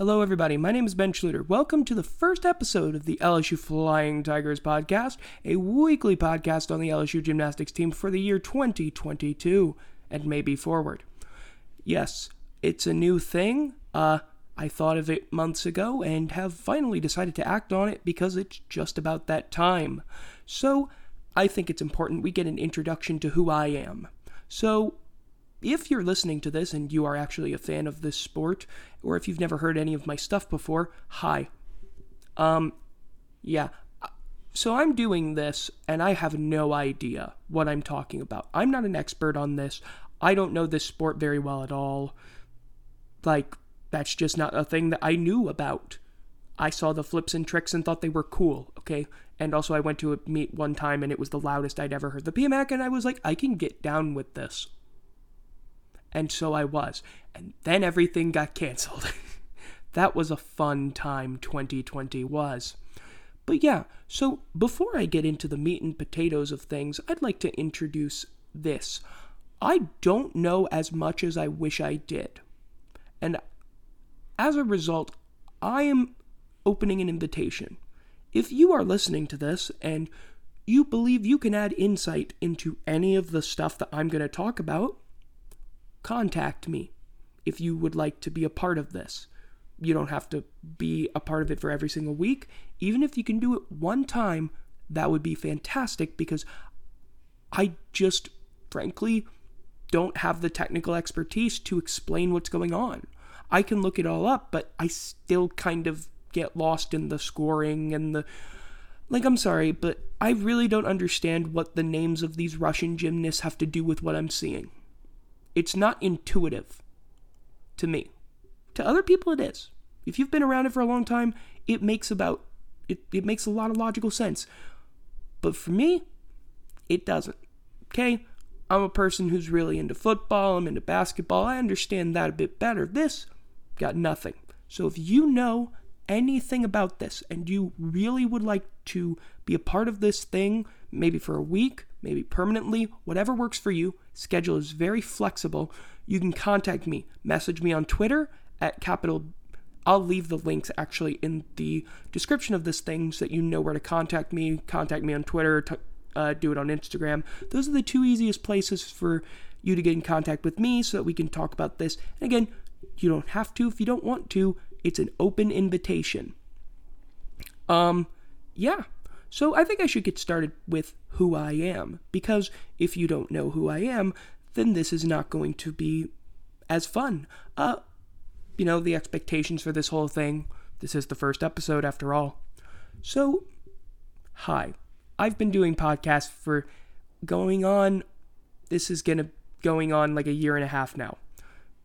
Hello, everybody. My name is Ben Schluter. Welcome to the first episode of the LSU Flying Tigers podcast, a weekly podcast on the LSU gymnastics team for the year 2022 and maybe forward. Yes, it's a new thing. Uh, I thought of it months ago and have finally decided to act on it because it's just about that time. So, I think it's important we get an introduction to who I am. So, if you're listening to this and you are actually a fan of this sport, or if you've never heard any of my stuff before, hi. Um, yeah. So I'm doing this and I have no idea what I'm talking about. I'm not an expert on this. I don't know this sport very well at all. Like, that's just not a thing that I knew about. I saw the flips and tricks and thought they were cool, okay? And also, I went to a meet one time and it was the loudest I'd ever heard the PMAC, and I was like, I can get down with this and so I was. And then everything got canceled. that was a fun time 2020 was. But yeah, so before I get into the meat and potatoes of things, I'd like to introduce this. I don't know as much as I wish I did. And as a result, I am opening an invitation. If you are listening to this and you believe you can add insight into any of the stuff that I'm going to talk about, contact me if you would like to be a part of this. You don't have to be a part of it for every single week. Even if you can do it one time, that would be fantastic because I just, frankly, don't have the technical expertise to explain what's going on. I can look it all up, but I still kind of get lost in the scoring and the. Like, I'm sorry, but I really don't understand what the names of these Russian gymnasts have to do with what I'm seeing. It's not intuitive to me. To other people, it is. If you've been around it for a long time, it makes about it, it makes a lot of logical sense. But for me, it doesn't. Okay? I'm a person who's really into football, I'm into basketball. I understand that a bit better. This got nothing. So if you know anything about this and you really would like to be a part of this thing, maybe for a week, maybe permanently, whatever works for you, schedule is very flexible. You can contact me, message me on Twitter at capital I'll leave the links actually in the description of this thing so that you know where to contact me. Contact me on Twitter, t- uh, do it on Instagram. Those are the two easiest places for you to get in contact with me so that we can talk about this. And again, you don't have to if you don't want to. It's an open invitation. Um, yeah. So I think I should get started with who I am, because if you don't know who I am, then this is not going to be as fun. Uh, you know, the expectations for this whole thing. This is the first episode after all. So, hi. I've been doing podcasts for going on this is gonna going on like a year and a half now.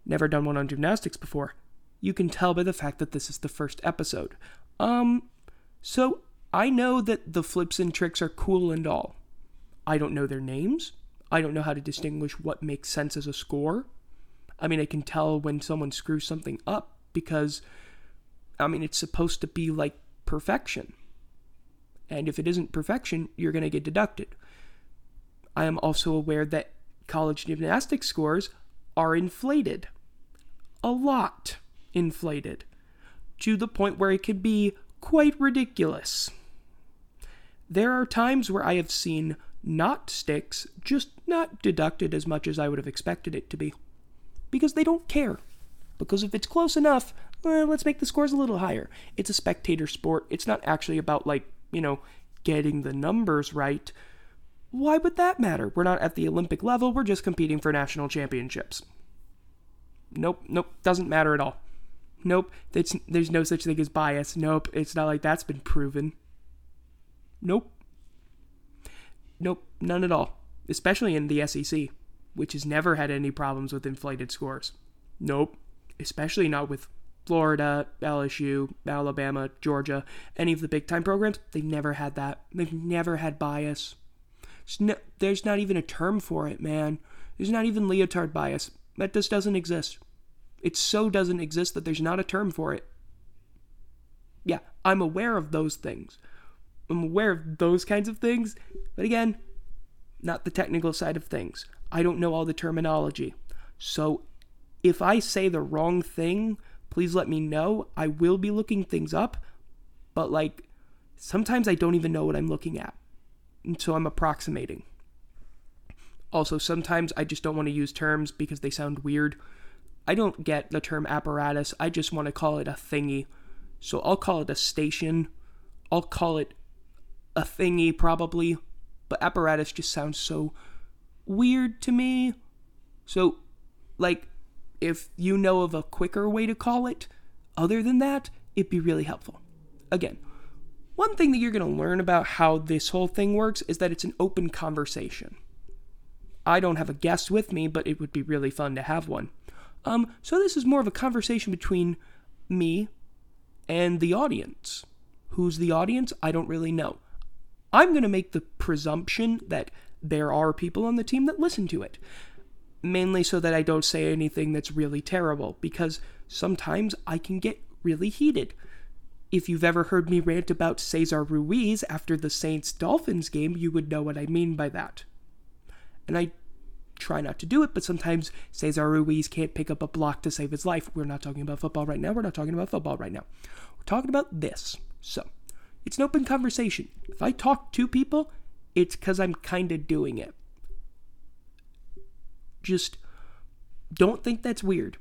Never done one on gymnastics before. You can tell by the fact that this is the first episode. Um, so I know that the flips and tricks are cool and all. I don't know their names. I don't know how to distinguish what makes sense as a score. I mean, I can tell when someone screws something up because, I mean, it's supposed to be like perfection. And if it isn't perfection, you're going to get deducted. I am also aware that college gymnastics scores are inflated. A lot inflated. To the point where it could be quite ridiculous. There are times where I have seen not sticks, just not deducted as much as I would have expected it to be. Because they don't care. Because if it's close enough, well, let's make the scores a little higher. It's a spectator sport. It's not actually about, like, you know, getting the numbers right. Why would that matter? We're not at the Olympic level, we're just competing for national championships. Nope, nope, doesn't matter at all. Nope, there's no such thing as bias. Nope, it's not like that's been proven. Nope. Nope, none at all. Especially in the SEC, which has never had any problems with inflated scores. Nope. Especially not with Florida, LSU, Alabama, Georgia, any of the big time programs. They've never had that. They've never had bias. No, there's not even a term for it, man. There's not even leotard bias. That just doesn't exist. It so doesn't exist that there's not a term for it. Yeah, I'm aware of those things. I'm aware of those kinds of things, but again, not the technical side of things. I don't know all the terminology. So if I say the wrong thing, please let me know. I will be looking things up, but like sometimes I don't even know what I'm looking at. And so I'm approximating. Also, sometimes I just don't want to use terms because they sound weird. I don't get the term apparatus, I just want to call it a thingy. So I'll call it a station. I'll call it a thingy probably, but apparatus just sounds so weird to me. So, like, if you know of a quicker way to call it, other than that, it'd be really helpful. Again, one thing that you're going to learn about how this whole thing works is that it's an open conversation. I don't have a guest with me, but it would be really fun to have one. Um, so this is more of a conversation between me and the audience. Who's the audience? I don't really know. I'm going to make the presumption that there are people on the team that listen to it. Mainly so that I don't say anything that's really terrible, because sometimes I can get really heated. If you've ever heard me rant about Cesar Ruiz after the Saints Dolphins game, you would know what I mean by that. And I try not to do it, but sometimes Cesar Ruiz can't pick up a block to save his life. We're not talking about football right now. We're not talking about football right now. We're talking about this. So, it's an open conversation. If I talk to people, it's because I'm kind of doing it. Just don't think that's weird.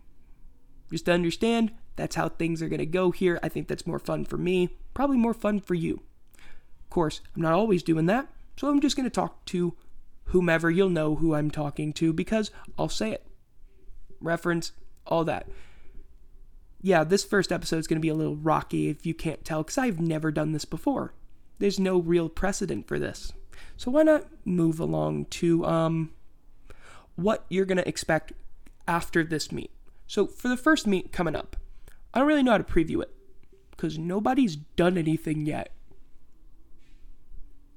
Just understand that's how things are going to go here. I think that's more fun for me, probably more fun for you. Of course, I'm not always doing that, so I'm just going to talk to whomever you'll know who I'm talking to because I'll say it. Reference, all that. Yeah, this first episode is going to be a little rocky if you can't tell because I've never done this before. There's no real precedent for this. So why not move along to um, what you're going to expect after this meet? So for the first meet coming up, I don't really know how to preview it because nobody's done anything yet.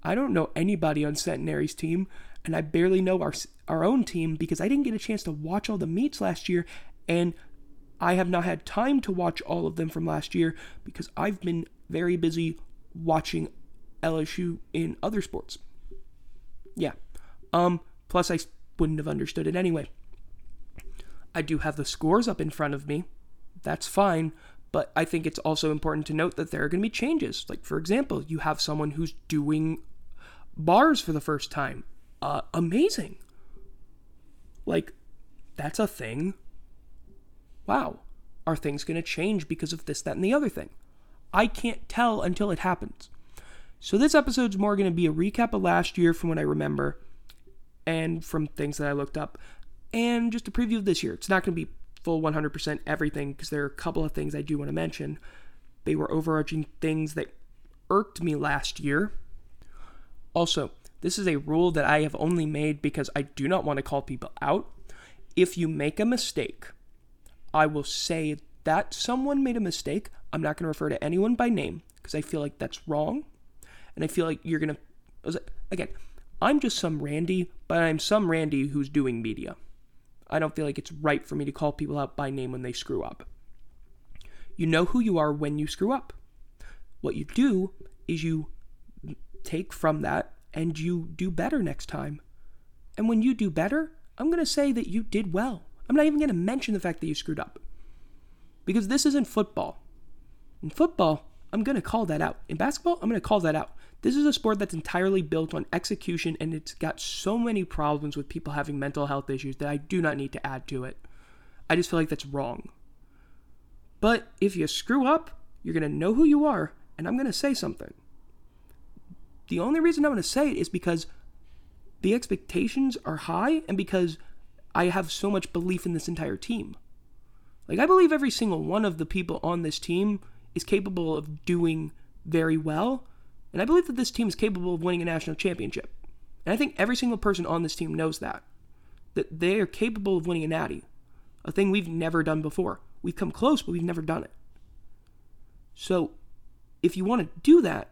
I don't know anybody on Centenary's team, and I barely know our our own team because I didn't get a chance to watch all the meets last year, and I have not had time to watch all of them from last year because I've been very busy watching LSU in other sports. Yeah. Um, plus, I wouldn't have understood it anyway. I do have the scores up in front of me. That's fine. But I think it's also important to note that there are going to be changes. Like, for example, you have someone who's doing bars for the first time. Uh, amazing. Like, that's a thing. Wow. Are things going to change because of this, that, and the other thing? I can't tell until it happens. So this episode's more going to be a recap of last year from what I remember and from things that I looked up and just a preview of this year. It's not going to be full 100% everything because there are a couple of things I do want to mention. They were overarching things that irked me last year. Also, this is a rule that I have only made because I do not want to call people out. If you make a mistake, I will say that someone made a mistake. I'm not going to refer to anyone by name because I feel like that's wrong and I feel like you're gonna again. I'm just some Randy, but I'm some Randy who's doing media. I don't feel like it's right for me to call people out by name when they screw up. You know who you are when you screw up. What you do is you take from that and you do better next time. And when you do better, I'm going to say that you did well. I'm not even going to mention the fact that you screwed up. Because this isn't football. In football, I'm going to call that out. In basketball, I'm going to call that out. This is a sport that's entirely built on execution and it's got so many problems with people having mental health issues that I do not need to add to it. I just feel like that's wrong. But if you screw up, you're going to know who you are, and I'm going to say something. The only reason I'm going to say it is because the expectations are high and because I have so much belief in this entire team. Like, I believe every single one of the people on this team is capable of doing very well and I believe that this team is capable of winning a national championship. And I think every single person on this team knows that. That they are capable of winning a natty. A thing we've never done before. We've come close, but we've never done it. So, if you want to do that,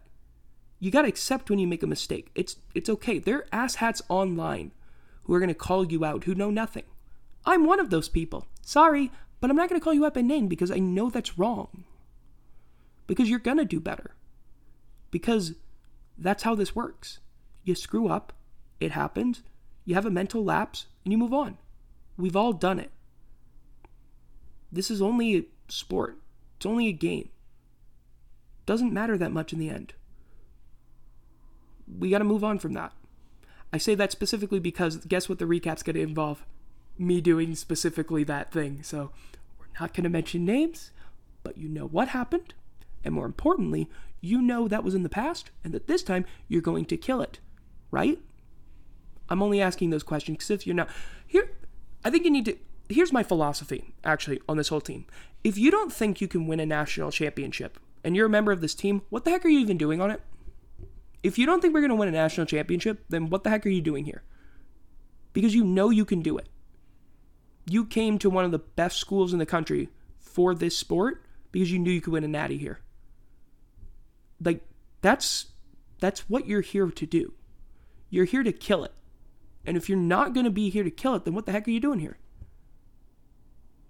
you got to accept when you make a mistake. It's it's okay. There are asshats online who are going to call you out who know nothing. I'm one of those people. Sorry, but I'm not going to call you out by name because I know that's wrong. Because you're going to do better because that's how this works. You screw up, it happens, you have a mental lapse, and you move on. We've all done it. This is only a sport. It's only a game. Doesn't matter that much in the end. We got to move on from that. I say that specifically because guess what the recap's going to involve? Me doing specifically that thing. So we're not going to mention names, but you know what happened. And more importantly, you know that was in the past and that this time you're going to kill it, right? I'm only asking those questions because if you're not here, I think you need to. Here's my philosophy actually on this whole team. If you don't think you can win a national championship and you're a member of this team, what the heck are you even doing on it? If you don't think we're going to win a national championship, then what the heck are you doing here? Because you know you can do it. You came to one of the best schools in the country for this sport because you knew you could win a natty here. Like that's that's what you're here to do. You're here to kill it. And if you're not going to be here to kill it, then what the heck are you doing here?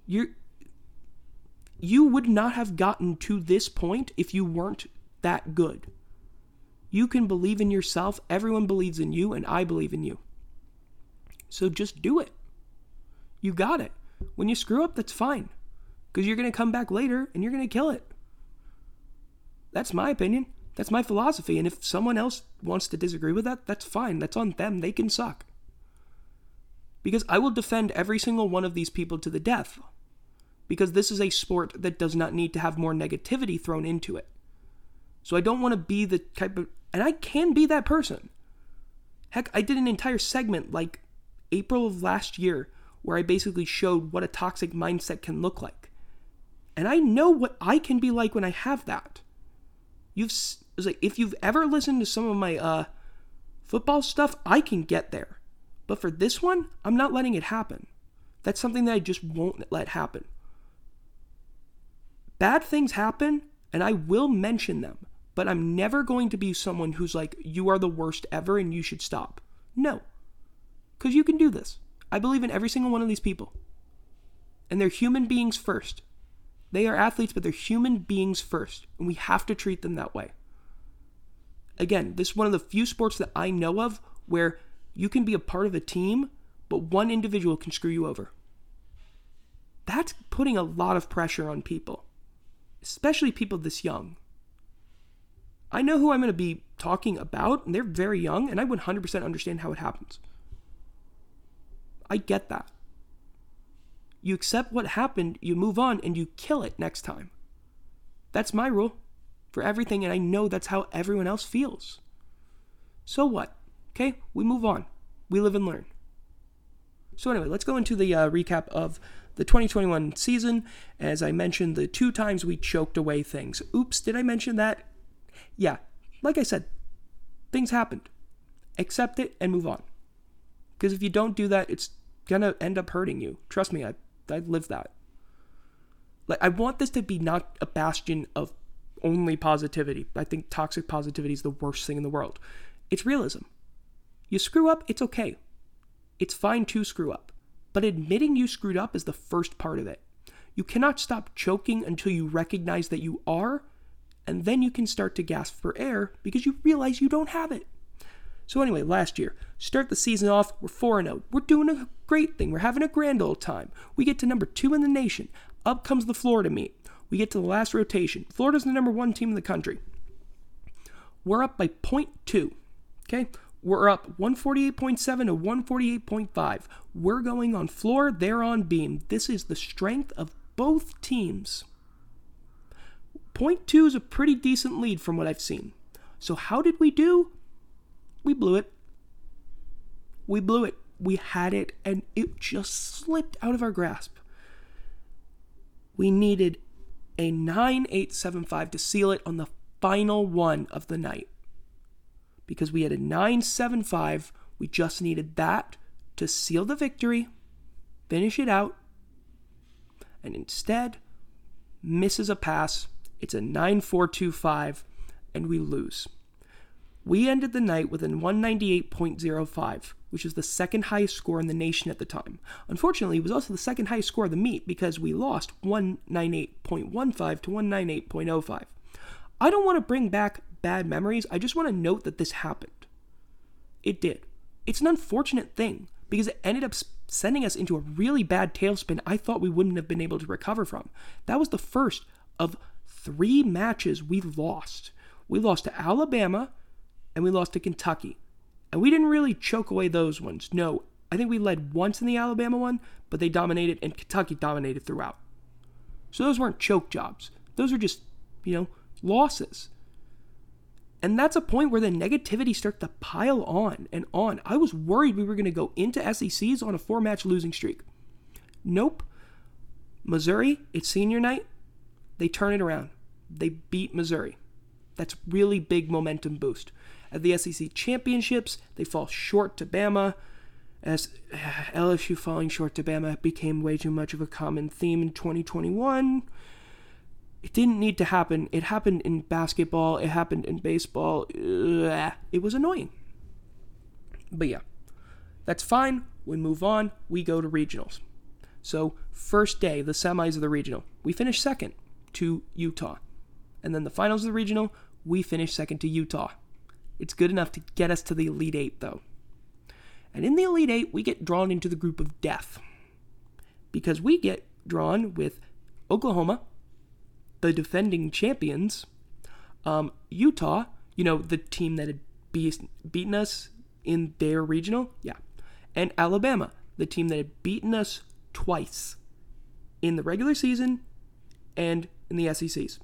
You're you would not have gotten to this point if you weren't that good. You can believe in yourself, everyone believes in you, and I believe in you. So just do it. You got it. When you screw up, that's fine. Because you're going to come back later and you're going to kill it. That's my opinion. That's my philosophy. And if someone else wants to disagree with that, that's fine. That's on them. They can suck. Because I will defend every single one of these people to the death. Because this is a sport that does not need to have more negativity thrown into it. So I don't want to be the type of. And I can be that person. Heck, I did an entire segment like April of last year where I basically showed what a toxic mindset can look like. And I know what I can be like when I have that. You've like if you've ever listened to some of my uh football stuff, I can get there. But for this one, I'm not letting it happen. That's something that I just won't let happen. Bad things happen, and I will mention them, but I'm never going to be someone who's like, you are the worst ever and you should stop. No. Because you can do this. I believe in every single one of these people. And they're human beings first. They are athletes, but they're human beings first, and we have to treat them that way. Again, this is one of the few sports that I know of where you can be a part of a team, but one individual can screw you over. That's putting a lot of pressure on people, especially people this young. I know who I'm going to be talking about, and they're very young, and I 100% understand how it happens. I get that. You accept what happened, you move on, and you kill it next time. That's my rule for everything, and I know that's how everyone else feels. So what? Okay, we move on. We live and learn. So, anyway, let's go into the uh, recap of the 2021 season. As I mentioned, the two times we choked away things. Oops, did I mention that? Yeah, like I said, things happened. Accept it and move on. Because if you don't do that, it's gonna end up hurting you. Trust me, I I live that. Like I want this to be not a bastion of only positivity. I think toxic positivity is the worst thing in the world. It's realism. You screw up, it's okay. It's fine to screw up. But admitting you screwed up is the first part of it. You cannot stop choking until you recognize that you are, and then you can start to gasp for air because you realize you don't have it. So, anyway, last year, start the season off, we're 4 0. We're doing a great thing. We're having a grand old time. We get to number two in the nation. Up comes the Florida meet. We get to the last rotation. Florida's the number one team in the country. We're up by 0.2. Okay? We're up 148.7 to 148.5. We're going on floor, they're on beam. This is the strength of both teams. Point two is a pretty decent lead from what I've seen. So, how did we do? we blew it. We blew it. We had it, and it just slipped out of our grasp. We needed a 9875 to seal it on the final one of the night. Because we had a 975, we just needed that to seal the victory, finish it out, and instead misses a pass. It's a 9425, and we lose. We ended the night with a 198.05, which is the second highest score in the nation at the time. Unfortunately, it was also the second highest score of the meet because we lost 198.15 to 198.05. I don't want to bring back bad memories, I just want to note that this happened. It did. It's an unfortunate thing because it ended up sending us into a really bad tailspin I thought we wouldn't have been able to recover from. That was the first of three matches we lost. We lost to Alabama and we lost to Kentucky. And we didn't really choke away those ones. No, I think we led once in the Alabama one, but they dominated and Kentucky dominated throughout. So those weren't choke jobs. Those were just, you know, losses. And that's a point where the negativity starts to pile on and on. I was worried we were going to go into SECs on a four match losing streak. Nope. Missouri, it's senior night. They turn it around. They beat Missouri. That's really big momentum boost. At the SEC championships, they fall short to Bama. As LSU falling short to Bama became way too much of a common theme in 2021. It didn't need to happen. It happened in basketball, it happened in baseball. It was annoying. But yeah, that's fine. We move on. We go to regionals. So, first day, the semis of the regional, we finished second to Utah. And then the finals of the regional, we finished second to Utah. It's good enough to get us to the Elite Eight, though. And in the Elite Eight, we get drawn into the group of death. Because we get drawn with Oklahoma, the defending champions, um, Utah, you know, the team that had be- beaten us in their regional, yeah, and Alabama, the team that had beaten us twice in the regular season and in the SECs.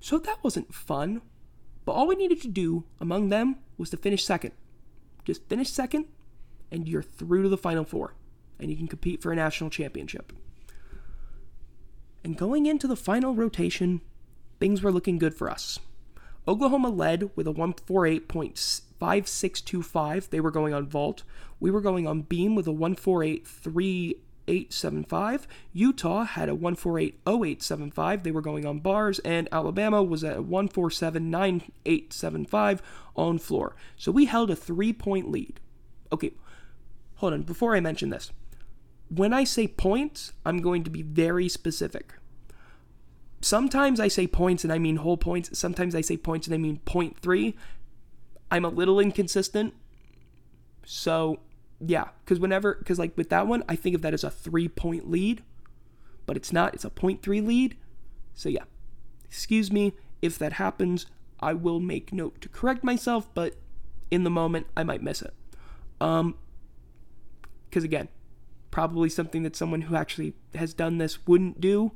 So that wasn't fun, but all we needed to do among them was to finish second. Just finish second, and you're through to the Final Four, and you can compete for a national championship. And going into the final rotation, things were looking good for us. Oklahoma led with a 148.5625. They were going on vault. We were going on beam with a 148.3875. Utah had a 148.0875. They were going on bars. And Alabama was at 147.9875 on floor. So we held a three point lead. Okay, hold on. Before I mention this, when I say points, I'm going to be very specific. Sometimes I say points and I mean whole points. Sometimes I say points and I mean point three. I'm a little inconsistent. So, yeah, because whenever, because like with that one, I think of that as a three point lead, but it's not. It's a point three lead. So, yeah, excuse me if that happens. I will make note to correct myself, but in the moment, I might miss it. Um, because again, probably something that someone who actually has done this wouldn't do.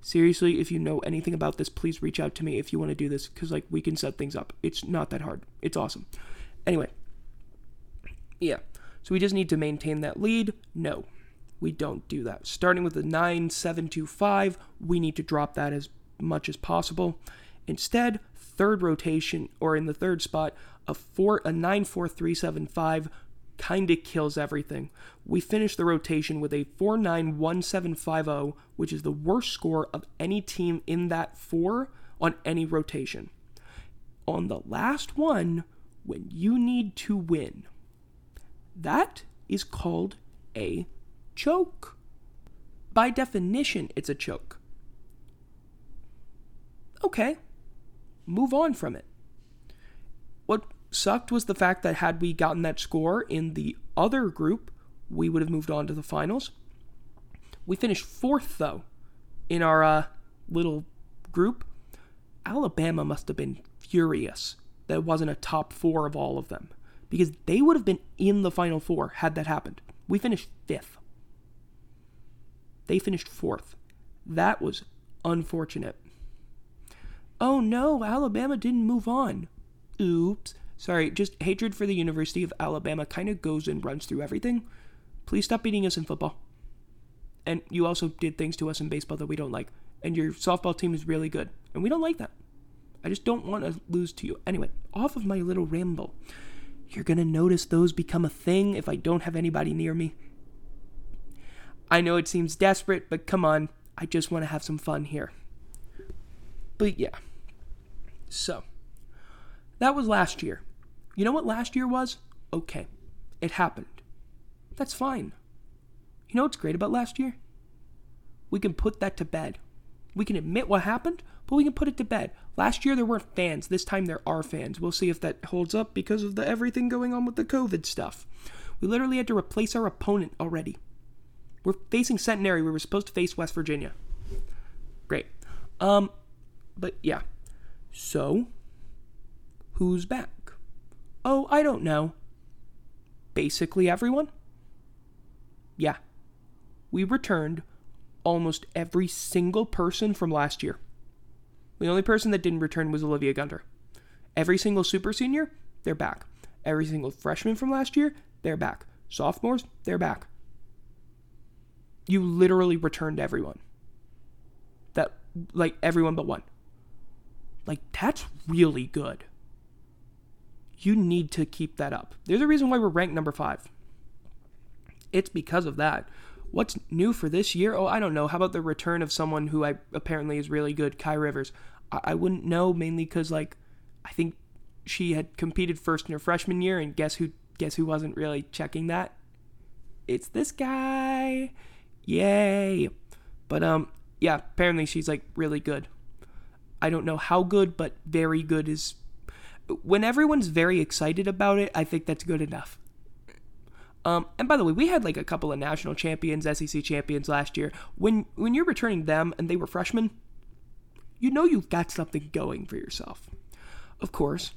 Seriously, if you know anything about this, please reach out to me if you want to do this because like we can set things up. It's not that hard. It's awesome. Anyway, yeah. So we just need to maintain that lead. No, we don't do that. Starting with the 9725, we need to drop that as much as possible. Instead, third rotation or in the third spot, a four a 94375 kind of kills everything. We finish the rotation with a 491750, which is the worst score of any team in that four on any rotation. On the last one, when you need to win, that is called a choke. By definition, it's a choke. Okay, move on from it. What sucked was the fact that had we gotten that score in the other group, we would have moved on to the finals. We finished fourth, though, in our uh, little group. Alabama must have been furious that it wasn't a top four of all of them because they would have been in the final four had that happened. We finished fifth. They finished fourth. That was unfortunate. Oh no, Alabama didn't move on. Oops. Sorry, just hatred for the University of Alabama kind of goes and runs through everything. Please stop beating us in football. And you also did things to us in baseball that we don't like. And your softball team is really good. And we don't like that. I just don't want to lose to you. Anyway, off of my little ramble. You're going to notice those become a thing if I don't have anybody near me. I know it seems desperate, but come on. I just want to have some fun here. But yeah. So, that was last year. You know what last year was? Okay, it happened. That's fine. You know what's great about last year? We can put that to bed. We can admit what happened, but we can put it to bed. Last year there weren't fans. This time there are fans. We'll see if that holds up because of the everything going on with the COVID stuff. We literally had to replace our opponent already. We're facing Centenary. We were supposed to face West Virginia. Great. Um, but yeah. So, who's back? Oh, I don't know. Basically everyone? Yeah. We returned almost every single person from last year. The only person that didn't return was Olivia Gunter. Every single super senior, they're back. Every single freshman from last year, they're back. Sophomores, they're back. You literally returned everyone. That, like, everyone but one. Like, that's really good. You need to keep that up. There's a reason why we're ranked number five. It's because of that. What's new for this year? Oh, I don't know. How about the return of someone who I apparently is really good, Kai Rivers? I, I wouldn't know mainly because like I think she had competed first in her freshman year, and guess who? Guess who wasn't really checking that? It's this guy. Yay! But um, yeah. Apparently she's like really good. I don't know how good, but very good is. When everyone's very excited about it, I think that's good enough. Um, and by the way, we had like a couple of national champions, SEC champions last year. When when you're returning them and they were freshmen, you know you've got something going for yourself. Of course,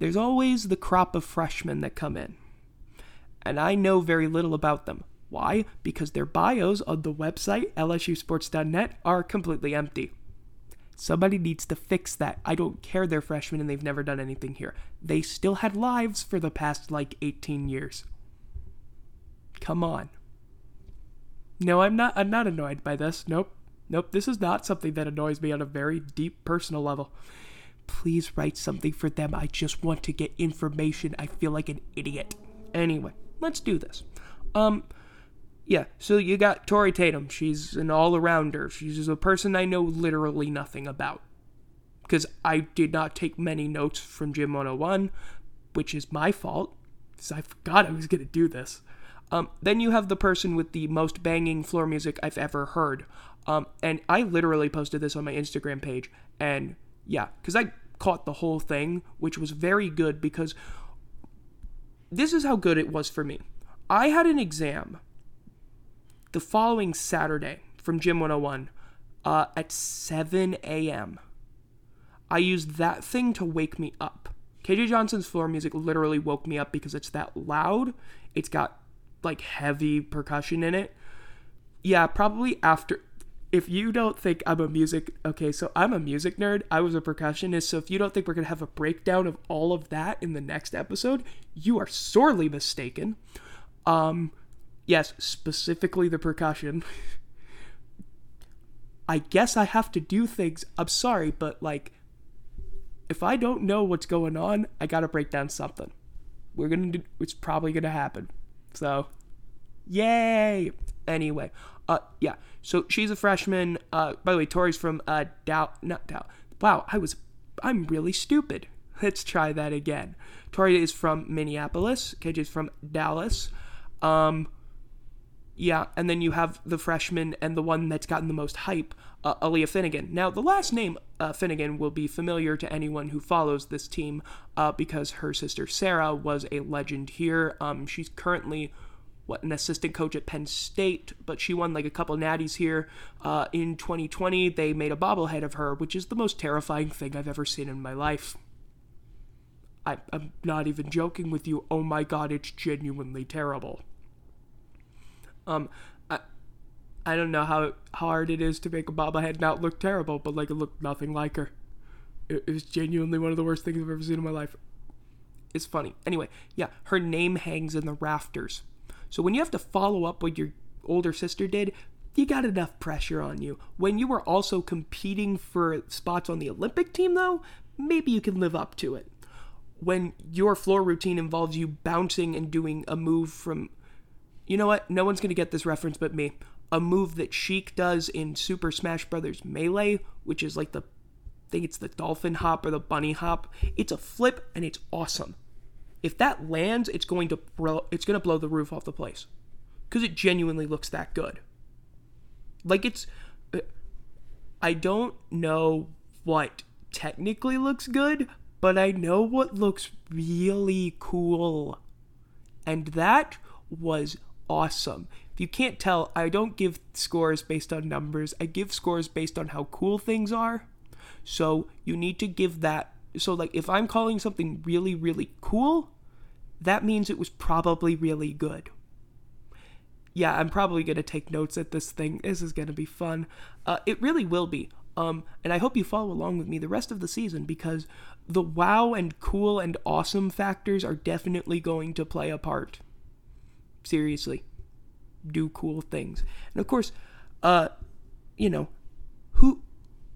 there's always the crop of freshmen that come in. And I know very little about them. Why? Because their bios on the website, lsusports.net, are completely empty. Somebody needs to fix that. I don't care they're freshmen and they've never done anything here. They still had lives for the past like 18 years. Come on. No, I'm not I'm not annoyed by this. Nope. Nope, this is not something that annoys me on a very deep personal level. Please write something for them. I just want to get information. I feel like an idiot. Anyway, let's do this. Um, yeah, so you got Tori Tatum. She's an all arounder. She's a person I know literally nothing about. Because I did not take many notes from Gym 101, which is my fault. Because I forgot I was going to do this. Um, then you have the person with the most banging floor music I've ever heard. Um, and I literally posted this on my Instagram page. And yeah, because I caught the whole thing, which was very good because this is how good it was for me. I had an exam the following Saturday from Gym 101 uh, at 7 a.m. I used that thing to wake me up. KJ Johnson's floor music literally woke me up because it's that loud. It's got like heavy percussion in it. Yeah, probably after if you don't think I'm a music okay, so I'm a music nerd. I was a percussionist, so if you don't think we're gonna have a breakdown of all of that in the next episode, you are sorely mistaken. Um, yes, specifically the percussion. I guess I have to do things. I'm sorry, but like, if I don't know what's going on, I gotta break down something. We're gonna do. It's probably gonna happen. So, yay! Anyway, uh, yeah. So she's a freshman. Uh, by the way, Tori's from uh Dow, not Dow. Wow, I was, I'm really stupid. Let's try that again. Tori is from Minneapolis. KJ is from Dallas. Um, yeah, and then you have the freshman and the one that's gotten the most hype, uh, Aleah Finnegan. Now, the last name uh, Finnegan will be familiar to anyone who follows this team uh, because her sister Sarah was a legend here. Um, she's currently what an assistant coach at Penn State, but she won like a couple natties here. Uh, in 2020, they made a bobblehead of her, which is the most terrifying thing I've ever seen in my life. I, I'm not even joking with you. Oh my god, it's genuinely terrible. Um, I, I don't know how hard it is to make a bobblehead not look terrible, but like it looked nothing like her. It, it was genuinely one of the worst things I've ever seen in my life. It's funny. Anyway, yeah, her name hangs in the rafters so when you have to follow up what your older sister did, you got enough pressure on you. When you were also competing for spots on the Olympic team, though, maybe you can live up to it. When your floor routine involves you bouncing and doing a move from. You know what? No one's going to get this reference but me. A move that Sheik does in Super Smash Bros. Melee, which is like the. I think it's the dolphin hop or the bunny hop. It's a flip and it's awesome. If that lands, it's going to blow, it's going to blow the roof off the place because it genuinely looks that good. Like it's, uh, I don't know what technically looks good, but I know what looks really cool. And that was awesome. If you can't tell, I don't give scores based on numbers, I give scores based on how cool things are. So you need to give that. So, like, if I'm calling something really, really cool, that means it was probably really good. Yeah, I'm probably going to take notes at this thing. This is going to be fun. Uh, it really will be. Um, and I hope you follow along with me the rest of the season because the wow and cool and awesome factors are definitely going to play a part. Seriously. Do cool things. And of course, uh, you know, who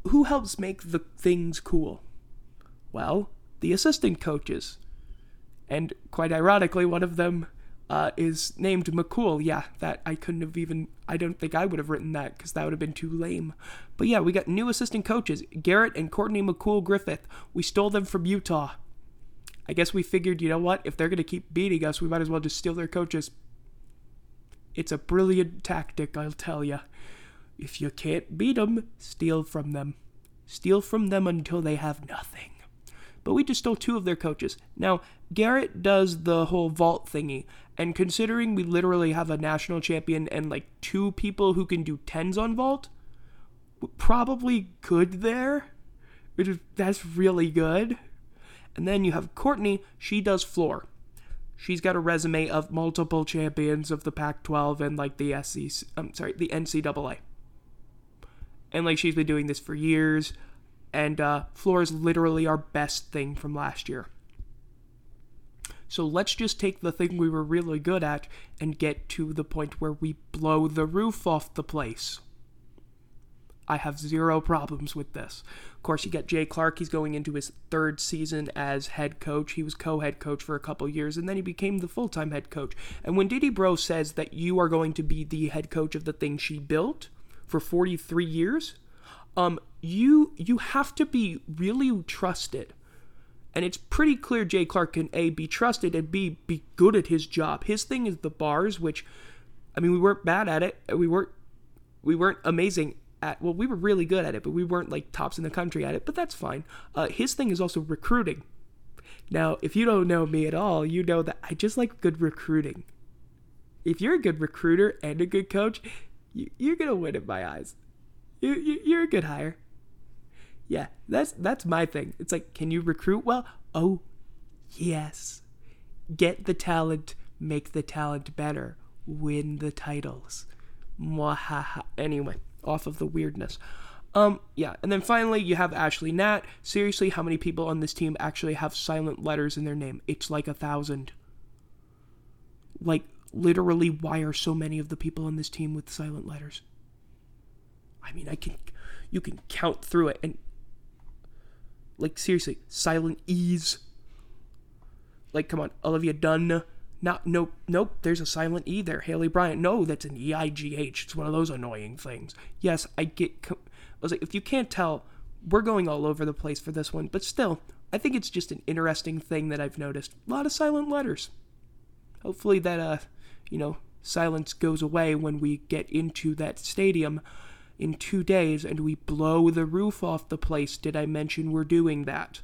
who helps make the things cool? Well, the assistant coaches. And quite ironically, one of them uh, is named McCool. Yeah, that I couldn't have even. I don't think I would have written that because that would have been too lame. But yeah, we got new assistant coaches, Garrett and Courtney McCool Griffeth. We stole them from Utah. I guess we figured, you know what? If they're gonna keep beating us, we might as well just steal their coaches. It's a brilliant tactic, I'll tell ya. If you can't beat them, steal from them. Steal from them until they have nothing but we just stole two of their coaches. Now, Garrett does the whole vault thingy, and considering we literally have a national champion and like two people who can do tens on vault, probably good there. That's really good. And then you have Courtney, she does floor. She's got a resume of multiple champions of the Pac 12 and like the SEC, I'm sorry, the NCAA. And like she's been doing this for years and uh, floor is literally our best thing from last year. So let's just take the thing we were really good at and get to the point where we blow the roof off the place. I have zero problems with this. Of course, you get Jay Clark. He's going into his third season as head coach. He was co head coach for a couple years, and then he became the full time head coach. And when D-D Breaux says that you are going to be the head coach of the thing she built for 43 years, um, you you have to be really trusted. And it's pretty clear Jay Clark can A be trusted and B be good at his job. His thing is the bars, which I mean we weren't bad at it. We weren't we weren't amazing at well, we were really good at it, but we weren't like tops in the country at it, but that's fine. Uh, his thing is also recruiting. Now, if you don't know me at all, you know that I just like good recruiting. If you're a good recruiter and a good coach, you, are gonna win in my eyes. You, you, you're a good hire. Yeah, that's that's my thing. It's like, can you recruit well? Oh, yes. Get the talent, make the talent better, win the titles. Mwahaha. Anyway, off of the weirdness. Um, yeah, and then finally you have Ashleigh Gnat. Seriously, how many people on this team actually have silent letters in their name? It's like a thousand. Like, literally, why are so many of the people on this team with silent letters? I mean, I can, you can count through it, and like seriously, silent E's. Like, come on, Olivia Dunne. Not nope nope. There's a silent E there. Haleigh Bryant. No, that's an E I G H. It's one of those annoying things. Yes, I get. I was like, if you can't tell, we're going all over the place for this one, but still, I think it's just an interesting thing that I've noticed. A lot of silent letters. Hopefully that uh, you know, silence goes away when we get into that stadium in two days and we blow the roof off the place. Did I mention we're doing that?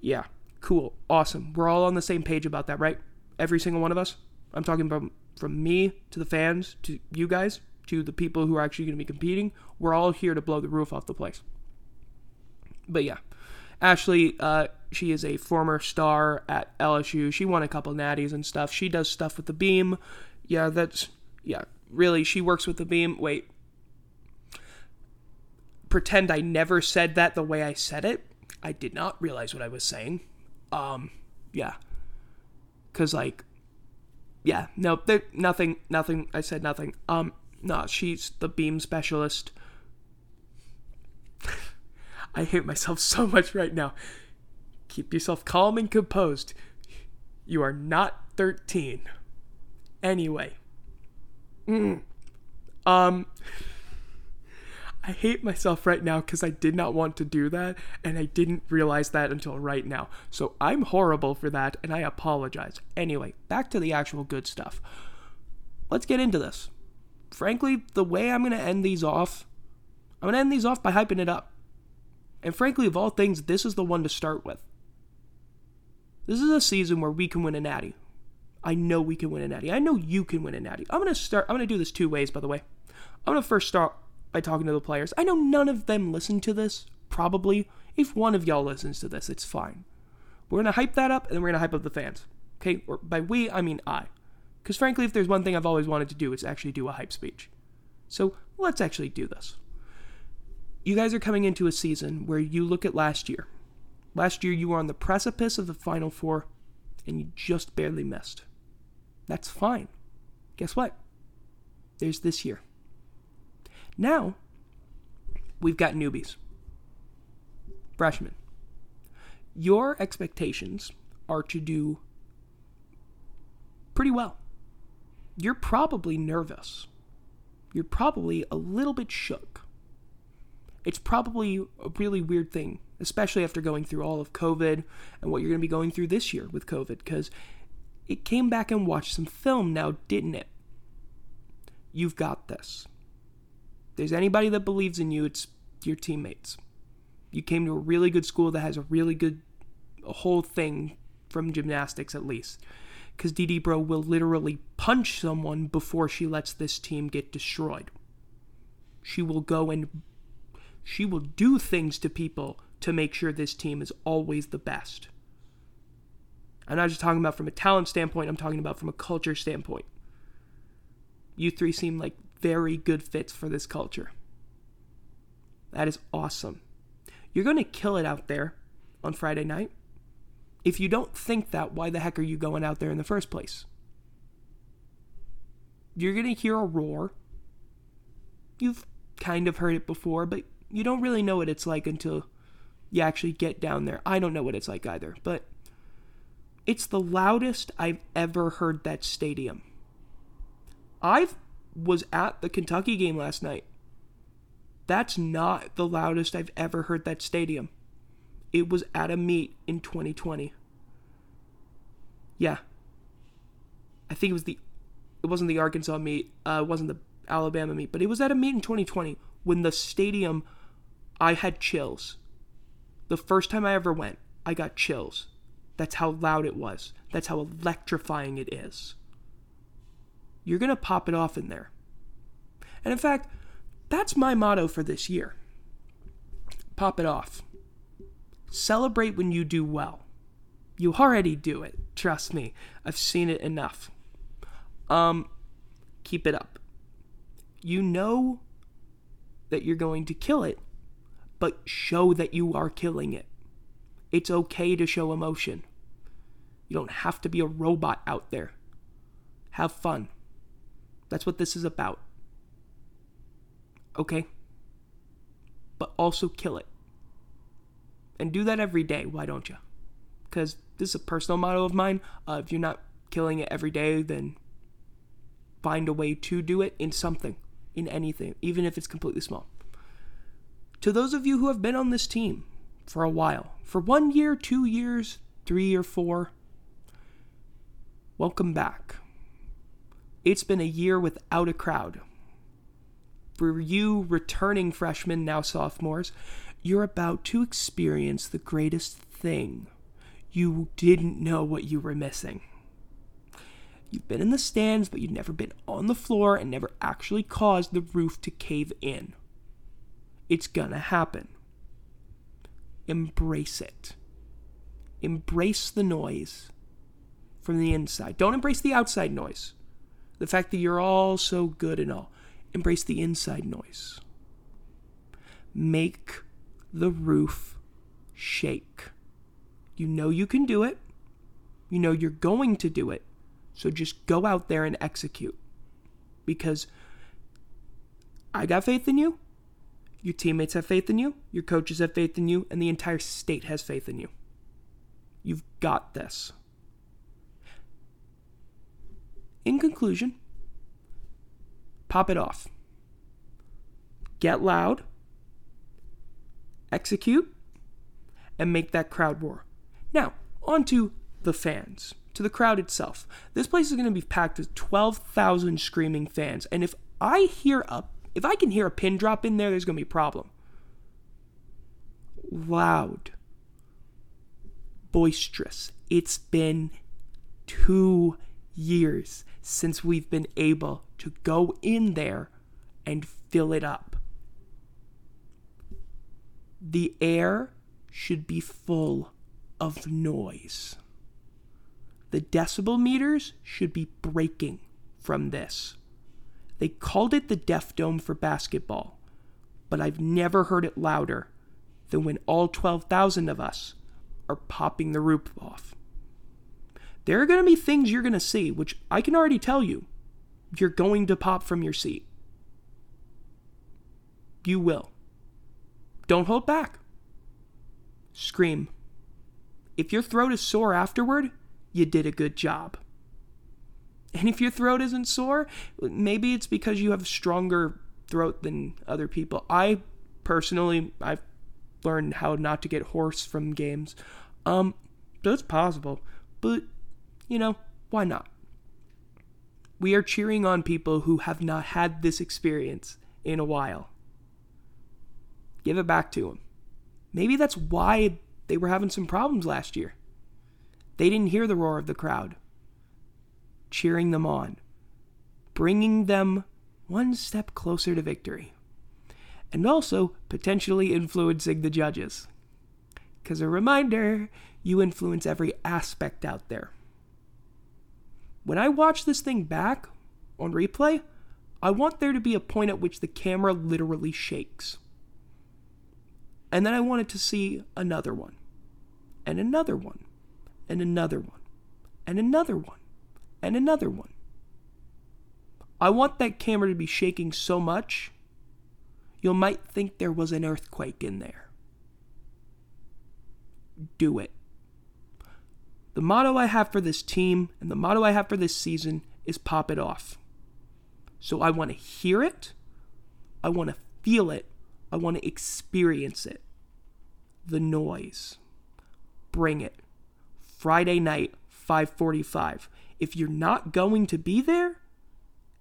Yeah, cool, awesome. We're all on the same page about that, right? Every single one of us? I'm talking about from me to the fans to you guys to the people who are actually going to be competing. We're all here to blow the roof off the place. But yeah, Ashleigh, uh, she is a former star at LSU. She won a couple natties and stuff. She does stuff with the beam. Yeah, that's yeah. Really, she works with the beam. Wait, pretend I never said that the way I said it. I did not realize what I was saying. Um, yeah. Cause like, yeah, no, there, nothing, nothing. I said nothing. Um, no, she's the beam specialist. I hate myself so much right now. Keep yourself calm and composed. You are not 13. Anyway. Mm. Um. I hate myself right now because I did not want to do that, and I didn't realize that until right now. So I'm horrible for that, and I apologize. Anyway, back to the actual good stuff. Let's get into this. Frankly, the way I'm going to end these off, I'm going to end these off by hyping it up. And frankly, of all things, this is the one to start with. This is a season where we can win a natty. I know we can win a natty. I know you can win a natty. I'm gonna start. I'm gonna do this two ways, by the way. I'm gonna first start by talking to the players. I know none of them listen to this. Probably, if one of y'all listens to this, it's fine. We're gonna hype that up, and then we're gonna hype up the fans. Okay, or by we, I mean I. Because frankly, if there's one thing I've always wanted to do, it's actually do a hype speech. So let's actually do this. You guys are coming into a season where you look at last year. Last year, you were on the precipice of the Final Four, and you just barely missed. That's fine. Guess what? There's this year. Now, we've got newbies, freshmen. Your expectations are to do pretty well. You're probably nervous. You're probably a little bit shook. It's probably a really weird thing, especially after going through all of COVID and what you're going to be going through this year with COVID, because it came back and watched some film now, didn't it? You've got this. There's anybody that believes in you, it's your teammates. You came to a really good school that has a really good a whole thing from gymnastics at least because D-D Breaux will literally punch someone before she lets this team get destroyed. She will go and she will do things to people to make sure this team is always the best. I'm not just talking about from a talent standpoint, I'm talking about from a culture standpoint. You three seem like very good fits for this culture. That is awesome. You're going to kill it out there on Friday night. If you don't think that, why the heck are you going out there in the first place? You're going to hear a roar. You've kind of heard it before, but you don't really know what it's like until you actually get down there. I don't know what it's like either, but it's the loudest I've ever heard that stadium. I was at the Kentucky game last night. That's not the loudest I've ever heard that stadium. It was at a meet in 2020. Yeah. I think it was the it wasn't the Arkansas meet, uh, it wasn't the Alabama meet, but it was at a meet in 2020 when the stadium I had chills. The first time I ever went, I got chills. That's how loud it was. That's how electrifying it is. You're going to pop it off in there. And in fact, that's my motto for this year. Pop it off. Celebrate when you do well. You already do it. Trust me. I've seen it enough. Um keep it up. You know that you're going to kill it, but show that you are killing it. It's okay to show emotion. You don't have to be a robot out there. Have fun. That's what this is about. Okay? But also kill it. And do that every day, why don't you? Because this is a personal motto of mine. Uh, if you're not killing it every day, then find a way to do it in something, in anything, even if it's completely small. To those of you who have been on this team for a while, for one year, two years, three or four, welcome back. It's been a year without a crowd. For you returning freshmen, now sophomores, you're about to experience the greatest thing. You didn't know what you were missing. You've been in the stands, but you've never been on the floor and never actually caused the roof to cave in. It's gonna happen. Embrace it. Embrace the noise from the inside. Don't embrace the outside noise. The fact that you're all so good and all. Embrace the inside noise. Make the roof shake. You know you can do it. You know you're going to do it. So just go out there and execute. Because I got faith in you. Your teammates have faith in you. Your coaches have faith in you. And the entire state has faith in you. You've got this. In conclusion, pop it off. Get loud execute, and make that crowd roar. Now, on to the fans, to the crowd itself. This place is going to be packed with 12,000 screaming fans, and if I hear a if I can hear a pin drop in there, there's going to be a problem. Loud. Boisterous. It's been 2 years since we've been able to go in there and fill it up. The air should be full of noise. The decibel meters should be breaking from this. They called it the Deaf Dome for basketball, but I've never heard it louder than when all 12,000 of us are popping the roof off. There are going to be things you're going to see, which I can already tell you, you're going to pop from your seat. You will. Don't hold back. Scream. If your throat is sore afterward, you did a good job. And if your throat isn't sore, maybe it's because you have stronger throat than other people. I personally, I've learned how not to get hoarse from games. Um, that's possible, but you know, why not? We are cheering on people who have not had this experience in a while. Give it back to them. Maybe that's why they were having some problems last year. They didn't hear the roar of the crowd cheering them on, bringing them one step closer to victory, and also potentially influencing the judges. Because a reminder, you influence every aspect out there. When I watch this thing back on replay, I want there to be a point at which the camera literally shakes. And then I wanted to see another one, and another one, and another one, and another one, and another one. I want that camera to be shaking so much, you might think there was an earthquake in there. Do it. The motto I have for this team and the motto I have for this season is pop it off. So I want to hear it, I want to feel it, I want to experience it. The noise. Bring it. Friday night, 545. If you're not going to be there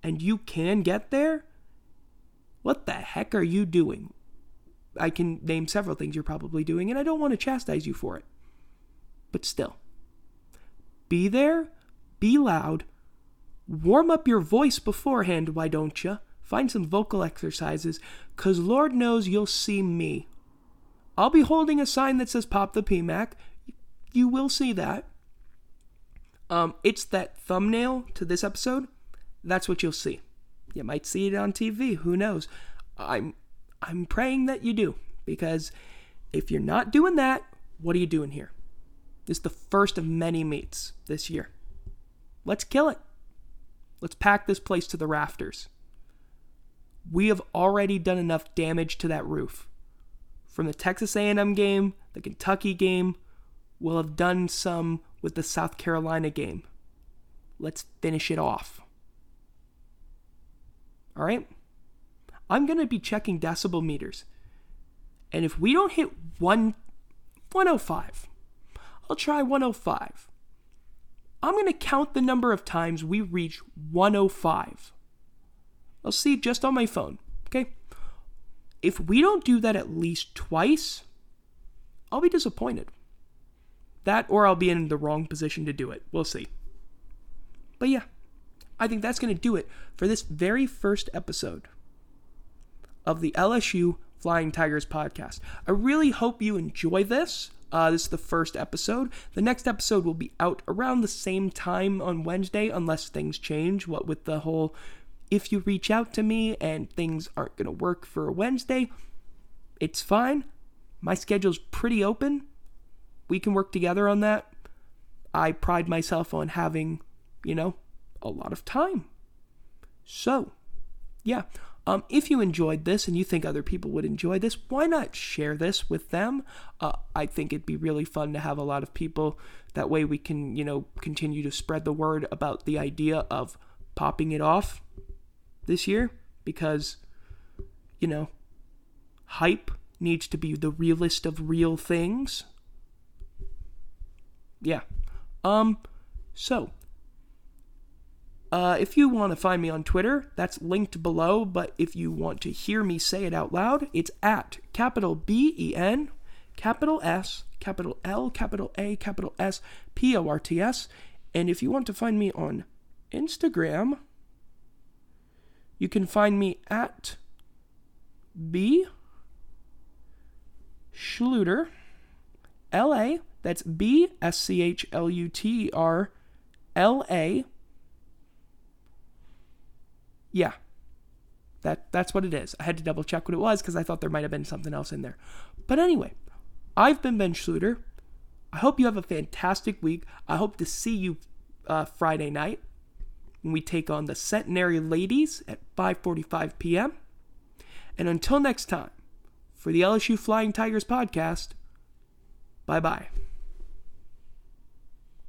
and you can get there, what the heck are you doing? I can name several things you're probably doing, and I don't want to chastise you for it. But still, be there, be loud, warm up your voice beforehand, why don't you? Find some vocal exercises, because Lord knows you'll see me. I'll be holding a sign that says Pop the PMAC. You will see that. Um, it's that thumbnail to this episode. That's what you'll see. You might see it on TV. Who knows? I'm I'm praying that you do because if you're not doing that, what are you doing here? This is the first of many meets this year. Let's kill it. Let's pack this place to the rafters. We have already done enough damage to that roof. From the Texas A&M game, the Kentucky game, we'll have done some with the South Carolina game. Let's finish it off. All right? I'm going to be checking decibel meters. And if we don't hit 1 105, I'll try 105. I'm going to count the number of times we reach 105. I'll see just on my phone, okay? If we don't do that at least twice, I'll be disappointed. That or I'll be in the wrong position to do it. We'll see. But yeah, I think that's going to do it for this very first episode of the LSU Flying Tigers podcast. I really hope you enjoy this. Uh, this is the first episode. The next episode will be out around the same time on Wednesday, unless things change. What with the whole if you reach out to me and things aren't going to work for a Wednesday, it's fine. My schedule's pretty open we can work together on that. I pride myself on having, you know, a lot of time. So, yeah. Um, if you enjoyed this and you think other people would enjoy this, why not share this with them? Uh, I think it'd be really fun to have a lot of people. That way we can, you know, continue to spread the word about the idea of popping it off this year because, you know, hype needs to be the realest of real things yeah. Um, so, uh, if you want to find me on Twitter, that's linked below. But if you want to hear me say it out loud, it's at capital B E N, capital S, capital L, capital A, capital S, P O R T S. And if you want to find me on Instagram, you can find me at B Schluter, L A. That's B S C H L U T R L A. Yeah. That that's what it is. I had to double check what it was because I thought there might have been something else in there. But anyway, I've been Ben Schluter. I hope you have a fantastic week. I hope to see you uh, Friday night when we take on the Centenary Ladies at 5:45 p.m. And until next time, for the LSU Flying Tigers podcast, bye bye.